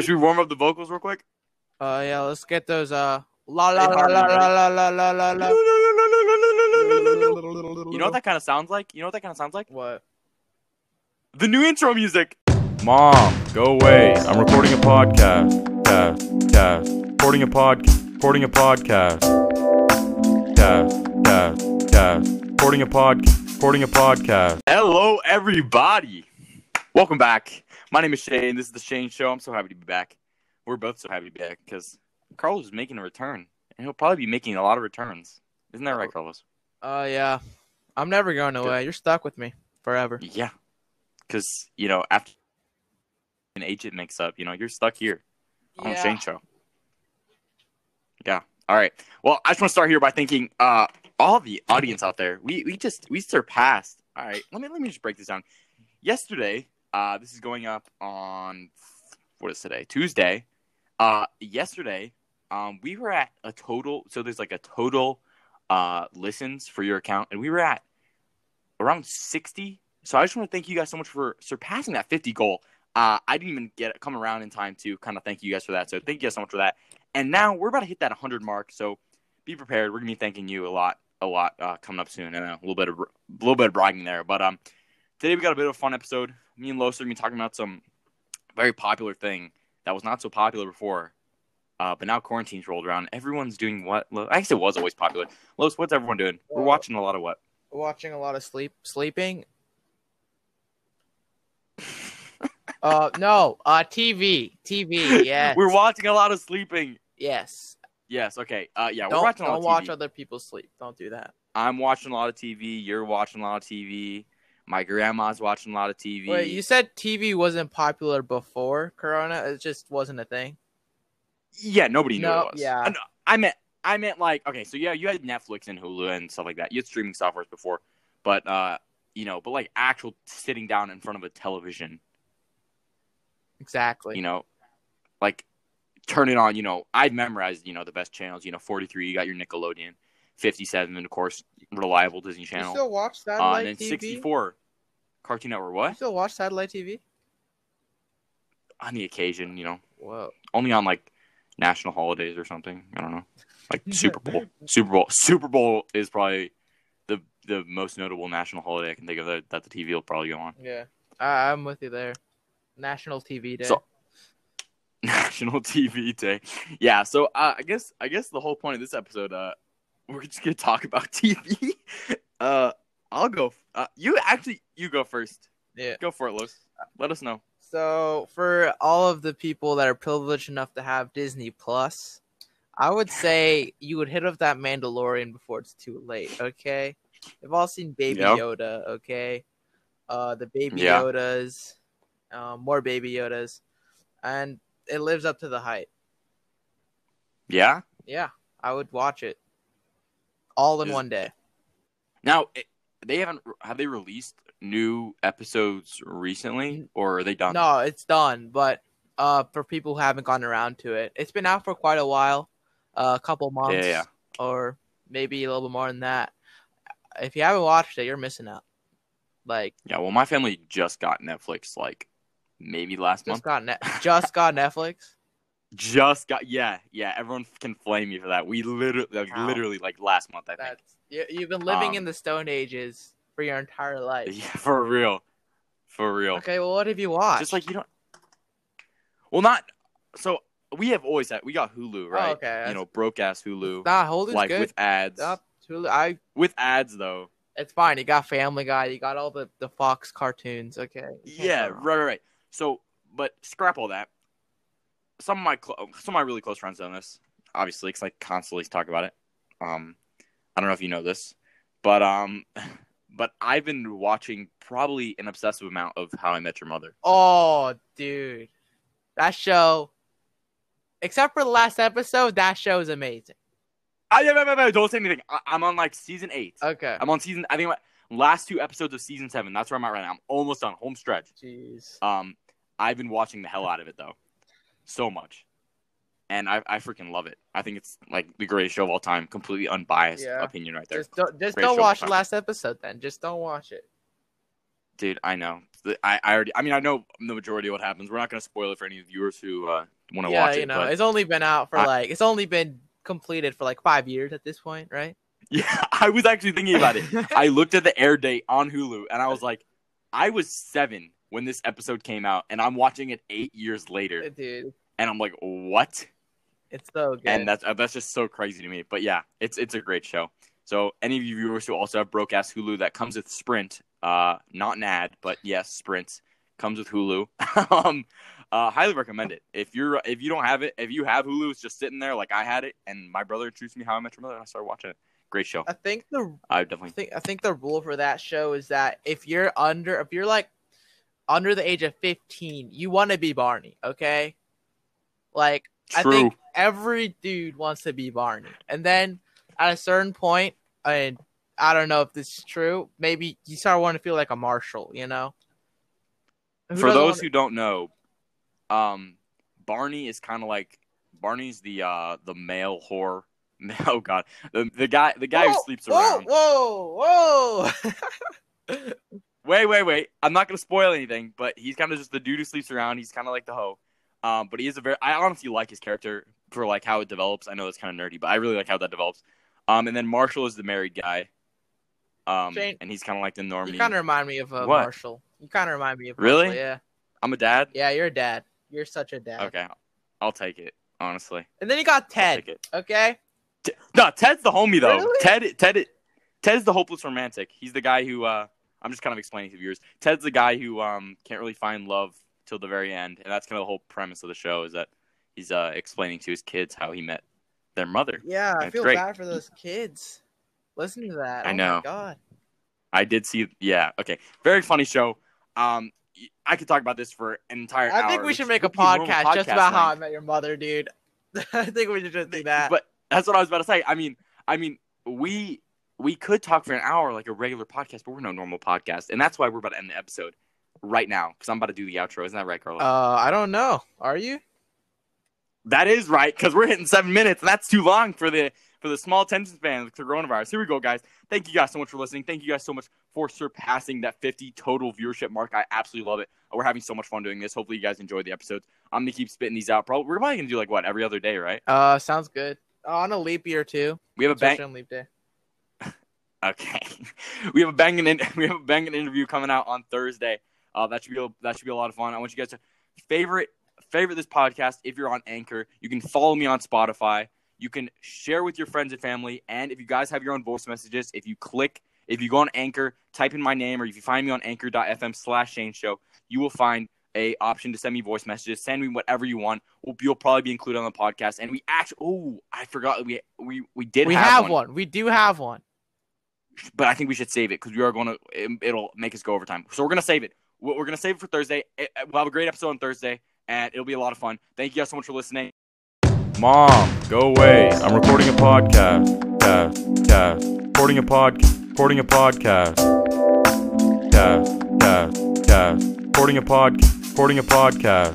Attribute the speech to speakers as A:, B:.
A: Should we warm up the vocals real quick?
B: Uh, yeah, let's get those. Uh, la la la la la la la la la la.
A: You know what that kind of sounds like? You know what that kind of sounds like?
B: What?
A: The new intro music. Mom, go away. I'm recording a podcast. Cast, cast. Recording a pod. Recording a podcast. Cast, cast, cast. Recording a pod. Recording a podcast. Hello, everybody. Welcome back. My name is Shane. This is the Shane Show. I'm so happy to be back. We're both so happy to be back because Carlos is making a return, and he'll probably be making a lot of returns. Isn't that right, Carlos?
B: Uh, yeah. I'm never going away. You're stuck with me forever.
A: Yeah, because you know after an agent mix up, you know you're stuck here on the Shane Show. Yeah. All right. Well, I just want to start here by thanking uh all the audience out there. We we just we surpassed. All right. Let me let me just break this down. Yesterday, uh, this is going up on what is today? Tuesday. Uh, yesterday, um, we were at a total. So there's like a total uh listens for your account, and we were at around sixty. So I just want to thank you guys so much for surpassing that fifty goal. Uh, I didn't even get come around in time to kind of thank you guys for that. So thank you guys so much for that. And now we're about to hit that 100 mark. So be prepared. We're gonna be thanking you a lot, a lot uh, coming up soon, and a little bit of a little bit of bragging there. But um, today we got a bit of a fun episode. Me and Los are gonna be talking about some very popular thing that was not so popular before. Uh, but now quarantine's rolled around. Everyone's doing what? I guess it was always popular. Los, what's everyone doing? We're watching a lot of what?
B: Watching a lot of sleep, sleeping. Uh, no. Uh, TV, TV. Yes.
A: We're watching a lot of sleeping.
B: Yes.
A: Yes. Okay. Uh, yeah, we're
B: Don't
A: watching a lot
B: don't watch other people sleep. Don't do that.
A: I'm watching a lot of TV. You're watching a lot of TV. My grandma's watching a lot of TV.
B: Wait, you said TV wasn't popular before Corona? It just wasn't a thing.
A: Yeah, nobody knew
B: No,
A: it was.
B: yeah.
A: I, I meant, I meant like, okay, so yeah, you had Netflix and Hulu and stuff like that. You had streaming softwares before, but uh, you know, but like actual sitting down in front of a television,
B: Exactly.
A: you know, like turn it on. You know, I'd memorized, you know, the best channels. You know, 43, you got your Nickelodeon, 57, and of course, reliable Disney
B: you
A: Channel.
B: still watch
A: uh,
B: satellite
A: and then
B: TV?
A: 64, Cartoon Network.
B: You
A: What?
B: still watch satellite TV?
A: On the occasion, you know,
B: Whoa.
A: only on like national holidays or something. I don't know. Like Super Bowl. Super Bowl. Super Bowl is probably the the most notable national holiday I can think of that, that the TV will probably go on.
B: Yeah. I, I'm with you there. National TV Day.
A: So- National TV Day. Yeah, so uh, I guess I guess the whole point of this episode, uh, we're just gonna talk about TV. uh, I'll go. Uh, you actually you go first.
B: yeah.
A: Go for it, Los. Let us know.
B: So for all of the people that are privileged enough to have Disney Plus, I would say you would hit up that Mandalorian before it's too late. Okay, you've all seen Baby
A: Yep.
B: Yoda. Okay, uh, the Baby
A: Yeah.
B: Yodas, um, more Baby Yodas, and it lives up to the hype.
A: Yeah.
B: Yeah, I would watch it all in
A: Is-
B: one day.
A: Now they haven't have they released new episodes recently, or are they done?
B: No, it's done. But uh, for people who haven't gotten around to it, it's been out for quite a while, uh, a couple months,
A: Yeah, yeah.
B: or maybe a little bit more than that. If you haven't watched it, you're missing out. Like
A: Yeah. Well, my family just got Netflix like maybe last month.
B: got net, just got Netflix.
A: Just got yeah, yeah. Everyone can flame me for that. We literally, like,
B: How?
A: literally, like last month, I think.
B: That's you, you've been living
A: Um,
B: in the Stone Ages for your entire life.
A: Yeah, for real, for real.
B: Okay, well, what have you watched?
A: Just like you don't. Well, not so. We have always had. We got Hulu, right?
B: Oh, okay,
A: You know, broke ass Hulu,
B: nah,
A: like
B: good.
A: with ads.
B: Stop. Hulu- I.
A: With ads though.
B: It's fine. You got Family Guy. You got all the the Fox cartoons. Okay.
A: Yeah, right, right, right. So, but scrap all that. Some of my cl- some of my really close friends know this, obviously, because I constantly talk about it. Um, I don't know if you know this, but um, but I've been watching probably an obsessive amount of How I Met Your Mother.
B: Oh, dude, that show. Except for the last episode, that show is amazing.
A: I, don't say anything. I, I'm on like season eight.
B: Okay.
A: I'm on season. I think last two episodes of season seven. That's where I'm at right now. I'm almost on Home stretch.
B: Jeez.
A: Um, I've been watching the hell out of it though, so much, and I I freaking love it. I think it's like the greatest show of all time. Completely unbiased
B: Yeah.
A: opinion right there.
B: Just don't, just don't watch the last episode then. Just don't watch it.
A: dude. I know. I, I already. I mean, I know the majority of what happens. We're not going to spoil it for any viewers who uh, want to
B: yeah,
A: watch it.
B: Yeah, you know, it's only been out for
A: I-
B: like it's only been completed for like five years at this point, right?
A: yeah, I was actually thinking about it. I looked at the air date on Hulu, and I was like, I was seven when this episode came out, and I'm watching it eight years later,
B: Dude,
A: and I'm like, what?
B: it's so good.
A: and that's uh, that's just so crazy to me. But yeah, it's it's a great show. So any of you viewers who also have broke ass Hulu that comes with Sprint, uh, not an ad, but yes, Sprint comes with Hulu. um, uh, highly recommend it. If you're if you don't have it, if you have Hulu, it's just sitting there like I had it, and my brother introduced me How I Met Your Mother, and I started watching it. Great show.
B: I think the
A: I
B: I
A: definitely
B: think I think the rule for that show is that if you're under if you're like under the age of 15, you want to be Barney, okay? Like I think every dude wants to be Barney. And then at a certain point, and I don't know if this is true, maybe you start wanting to feel like a Marshall, you know? Who
A: For those
B: wanna-
A: who don't know, um, Barney is kind of like Barney's the uh the male whore. Oh God, the the guy the guy who sleeps
B: whoa,
A: around.
B: Whoa, whoa.
A: Wait, wait, wait. I'm not gonna spoil anything, but he's kind of just the dude who sleeps around. He's kind of like the hoe. Um, but he is a very. I honestly like his character for like how it develops. I know it's kind of nerdy, but I really like how that develops. Um, and then Marshall is the married guy. Um,
B: Shane,
A: and he's kind of like the normie.
B: you kind of remind me of uh,
A: What?
B: Marshall. You kind of remind me of
A: Really?
B: Marshall, yeah.
A: I'm a dad.
B: Yeah, you're a dad. You're such a dad.
A: Okay, I'll take it. Honestly,
B: And then you got Ted. Okay.
A: T- no, Ted's the homie though.
B: Really?
A: Ted, Ted, Ted's the hopeless romantic. He's the guy who. Uh, I'm just kind of explaining to viewers. Ted's the guy who um can't really find love till the very end, and that's kind of the whole premise of the show is that he's uh explaining to his kids how he met their mother.
B: Yeah, I feel
A: great.
B: bad for those kids. Listen to that.
A: I
B: oh
A: know.
B: My God.
A: I did see. Yeah. Okay. Very funny show. Um, I could talk about this for an entire hour.
B: I think we should make a
A: normal
B: podcast, just
A: podcast
B: about how I met your mother, dude. I think we should just do that.
A: But that's what I was about to say. I mean, I mean, we we could talk for an hour like a regular podcast, but we're no normal podcast, and that's why we're about to end the episode right now because I'm about to do the outro. Isn't that right, Carlos?
B: uh, I don't know. Are you?
A: that is right because we're hitting seven minutes, and that's too long for the for the small attention span of the coronavirus. Here we go, guys. Thank you guys so much for listening. Thank you guys so much for surpassing that 50 total viewership mark. I absolutely love it. We're having so much fun doing this. Hopefully, you guys enjoyed the episodes. I'm gonna keep spitting these out. Probably we're probably gonna do like what every other day, right?
B: Uh, sounds good. Uh, on a leap year too.
A: We have a
B: on leap day.
A: Okay, we have a banging in, we have a banging interview coming out on Thursday. Uh, that should be a, that should be a lot of fun. I want you guys to favorite favorite this podcast if you're on Anchor. You can follow me on Spotify. You can share with your friends and family. And if you guys have your own voice messages, if you click, if you go on Anchor, type in my name, or if you find me on Anchor.fm slash Shane Show, you will find a option to send me voice messages. Send me whatever you want. We'll, you'll probably be included on the podcast. And we actually, oh, I forgot we we we did
B: We
A: have,
B: have
A: one
B: one. We do have one.
A: But I think we should save it because we are going to. It, it'll make us go overtime. So we're going to save it. We're going to save it for Thursday. We'll have a great episode on Thursday, and it'll be a lot of fun. Thank you guys so much for listening. Mom, go away. I'm recording a podcast. Cast, cast. Recording a pod. Recording a podcast. Cast, cast, cast. Recording a pod. Recording a podcast.